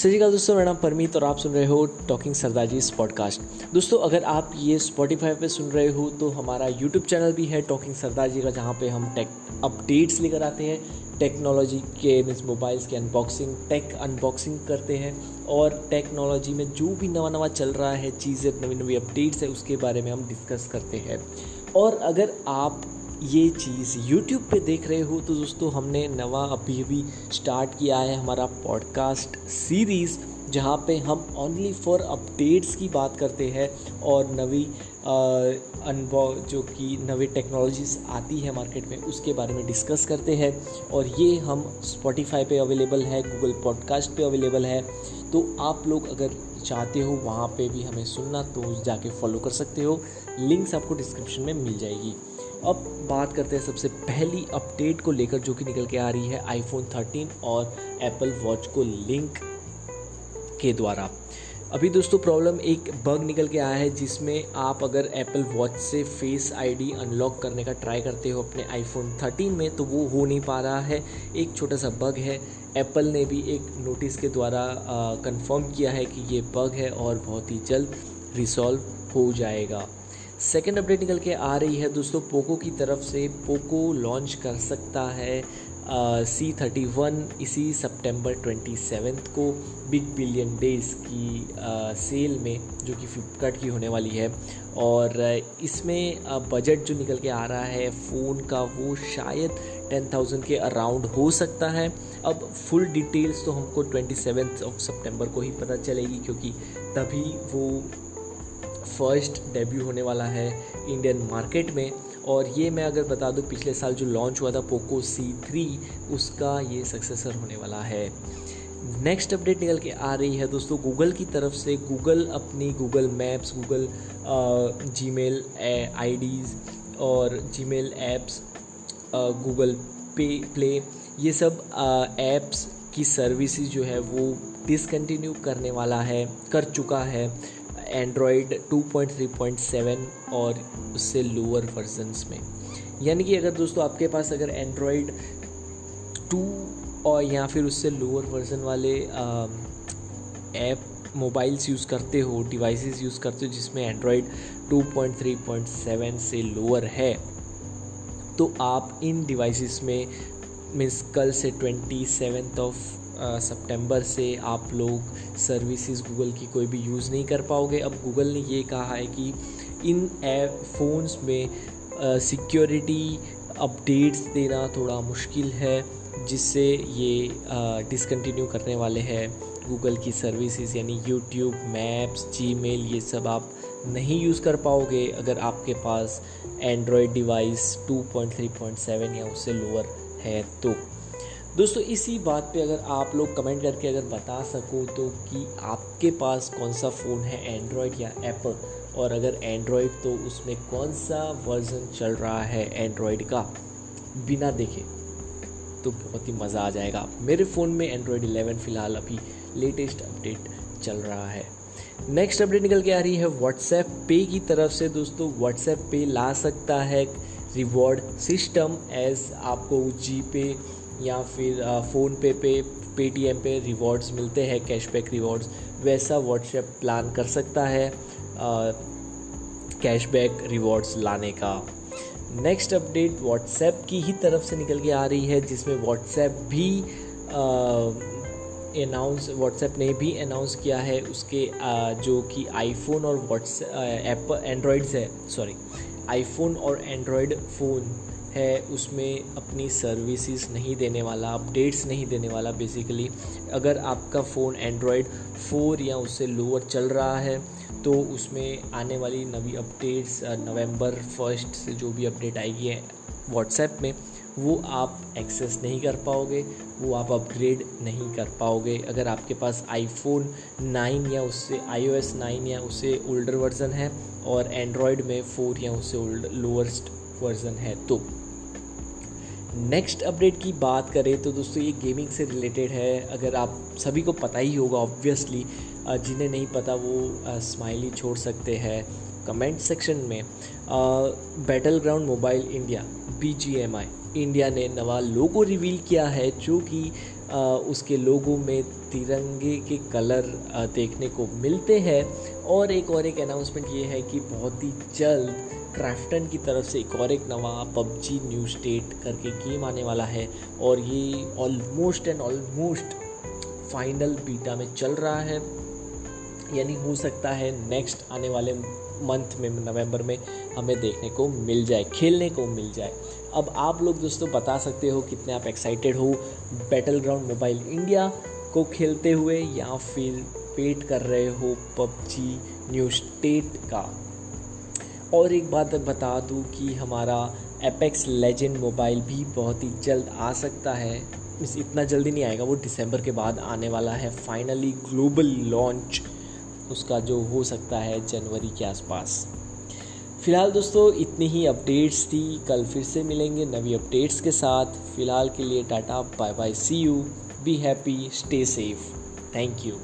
सजीकाल दोस्तों, मेरा नाम परमीत और आप सुन रहे हो टॉकिंग सरदार जी पॉडकास्ट दोस्तों, अगर आप ये स्पॉटिफाई पे सुन रहे हो तो हमारा यूट्यूब चैनल भी है टॉकिंग सरदार जी का, जहाँ पे हम टेक अपडेट्स लेकर आते हैं टेक्नोलॉजी के मीन्स मोबाइल्स के अनबॉक्सिंग टेक अनबॉक्सिंग करते हैं, और टेक्नोलॉजी में जो भी नवा नवा चल रहा है, चीज़ें नवी नवी अपडेट्स है, उसके बारे में हम डिस्कस करते हैं। और अगर आप ये चीज़ यूट्यूब पे देख रहे हो तो दोस्तों हमने नवा अभी अभी स्टार्ट किया है हमारा पॉडकास्ट सीरीज़ जहाँ पे हम ओनली फॉर अपडेट्स की बात करते हैं और नवी अनुभव जो कि नवी टेक्नोलॉजीज़ आती है मार्केट में, उसके बारे में डिस्कस करते हैं। और ये हम स्पॉटिफाई पे अवेलेबल है गूगल पॉडकास्ट पे अवेलेबल है। तो आप लोग अगर चाहते हो, वहाँ पे भी हमें सुनना तो जाके फॉलो कर सकते हो। लिंक्स आपको डिस्क्रिप्शन में मिल जाएगी। अब बात करते हैं सबसे पहली अपडेट को लेकर जो कि निकल के आ रही है आईफोन 13 और एप्पल वॉच को लिंक के द्वारा। अभी दोस्तों प्रॉब्लम एक बग निकल के आया है जिसमें आप अगर एप्पल वॉच से फेस आईडी अनलॉक करने का ट्राई करते हो अपने आईफोन 13 में तो वो हो नहीं पा रहा है। एक छोटा सा बग है। एप्पल ने भी एक नोटिस के द्वारा कंफर्म किया है कि ये बग है और बहुत ही जल्द रिसॉल्व हो जाएगा। सेकेंड अपडेट निकल के आ रही है। दोस्तों पोको की तरफ़ से पोको लॉन्च कर सकता है सी थर्टी वन इसी सितंबर ट्वेंटी सेवेंथ को बिग बिलियन डेज़ की आ, सेल में जो कि फ्लिपकार्ट की होने वाली है। और इसमें बजट जो निकल के आ रहा है फ़ोन का वो शायद टेन थाउज़ेंड के अराउंड हो सकता है। अब फुल डिटेल्स तो हमको ट्वेंटी सेवेंथ ऑफ़ सितंबर को ही पता चलेगी क्योंकि तभी वो फ़र्स्ट डेब्यू होने वाला है इंडियन मार्केट में। और ये मैं अगर बता दूँ, पिछले साल जो लॉन्च हुआ था पोको सी थ्री उसका ये सक्सेसर होने वाला है। नेक्स्ट अपडेट निकल के आ रही है दोस्तों गूगल की तरफ़ से। गूगल अपनी Google maps Google Gmail और Gmail apps Google Pay Play ये सब ऐप्स की सर्विसेज़ जो है वो डिसकंटिन्यू करने वाला है, कर चुका है। एंड्रॉयड 2.3.7 और उससे लोअर वर्जन्स में। यानी कि अगर दोस्तों आपके पास अगर एंड्रॉयड 2 और या फिर उससे लोअर वर्जन वाले ऐप मोबाइल्स यूज़ करते हो डिवाइसेस यूज़ करते हो जिसमें एंड्रॉयड 2.3.7 से लोअर है तो आप इन डिवाइसेस में मीन्स कल से ट्वेंटी सेवेंथ ऑफ़ सितंबर से आप लोग सर्विसेज़ गूगल की कोई भी यूज़ नहीं कर पाओगे। अब गूगल ने ये कहा है कि इन ऐप फ़ोन्स में सिक्योरिटी अपडेट्स देना थोड़ा मुश्किल है, जिससे ये डिसकंटिन्यू करने वाले हैं गूगल की सर्विसेज़, यानी यूट्यूब, मैप्स, जीमेल, ये सब आप नहीं यूज़ कर पाओगे अगर आपके पास एंड्रॉयड डिवाइस 2.3.7 या उससे लोअर है तो। दोस्तों, इसी बात पे अगर आप लोग कमेंट करके अगर बता सको तो कि आपके पास कौन सा फ़ोन है एंड्रॉयड या एप्पल और अगर एंड्रॉयड तो उसमें कौन सा वर्जन चल रहा है एंड्रॉयड का? बिना देखे तो बहुत ही मज़ा आ जाएगा। मेरे फ़ोन में एंड्रॉयड 11 फ़िलहाल अभी लेटेस्ट अपडेट चल रहा है। नेक्स्ट अपडेट निकल के आ रही है व्हाट्सएप पे की तरफ़ से। दोस्तों व्हाट्सएप पे ला सकता है रिवॉर्ड सिस्टम एज आपको जी पे या फिर फ़ोन पे पे पेटीएम पे रिवॉर्ड्स मिलते हैं कैशबैक रिवॉर्ड्स वैसा व्हाट्सएप प्लान कर सकता है कैशबैक रिवॉर्ड्स लाने का। नेक्स्ट अपडेट व्हाट्सएप की ही तरफ़ से निकल के आ रही है जिसमें व्हाट्सएप भी अनाउंस व्हाट्सएप ने भी अनाउंस किया है उसके आ, जो कि आईफोन और व्हाट्सएप एप्पल एंड्रॉयड्स है सॉरी आईफोन और एंड्रॉयड फ़ोन है, उसमें अपनी सर्विसेज़ नहीं देने वाला अपडेट्स नहीं देने वाला बेसिकली अगर आपका फ़ोन एंड्रॉयड फोर या उससे लोअर चल रहा है तो उसमें आने वाली नवी अपडेट्स नवंबर फ़र्स्ट से जो भी अपडेट आएगी है व्हाट्सएप में, वो आप एक्सेस नहीं कर पाओगे, वो आप अपग्रेड नहीं कर पाओगे। अगर आपके पास आईफोन 9 या उससे आई ओ एस नाइन या उससे ओल्डर वर्जन है, और एंड्रॉयड में फोर या उससे ओल्ड लोअर्स्ट वर्जन है तो। नेक्स्ट अपडेट की बात करें तो दोस्तों ये गेमिंग से रिलेटेड है। अगर आप सभी को पता ही होगा ऑब्वियसली जिन्हें नहीं पता वो स्माइली छोड़ सकते हैं कमेंट सेक्शन में। Battleground Mobile India B India ने नवा लोगो रिवील किया है, जो कि उसके लोगों में तिरंगे के कलर देखने को मिलते हैं। और एक और एक अनाउंसमेंट ये है कि बहुत ही जल्द क्राफ्टन की तरफ़ से एक और एक नवा पबजी न्यू स्टेट करके गेम आने वाला है और ये almost and almost final beta में चल रहा है। यानी हो सकता है नेक्स्ट आने वाले मंथ में नवंबर में हमें देखने को मिल जाए, खेलने को मिल जाए। अब आप लोग दोस्तों बता सकते हो कितने आप एक्साइटेड हो बैटल ग्राउंड मोबाइल इंडिया को खेलते हुए या फिर पेट कर रहे हो पबजी न्यू स्टेट का। और एक बात बता दूँ कि हमारा एपेक्स लेजेंड मोबाइल भी बहुत ही जल्द आ सकता है। इतना जल्दी नहीं आएगा, वो दिसंबर के बाद आने वाला है। फाइनली ग्लोबल लॉन्च उसका जो हो सकता है जनवरी के आसपास। फ़िलहाल दोस्तों, इतनी ही अपडेट्स थी। कल फिर से मिलेंगे नवी अपडेट्स के साथ। फ़िलहाल के लिए tata bye bye see you be happy stay safe thank you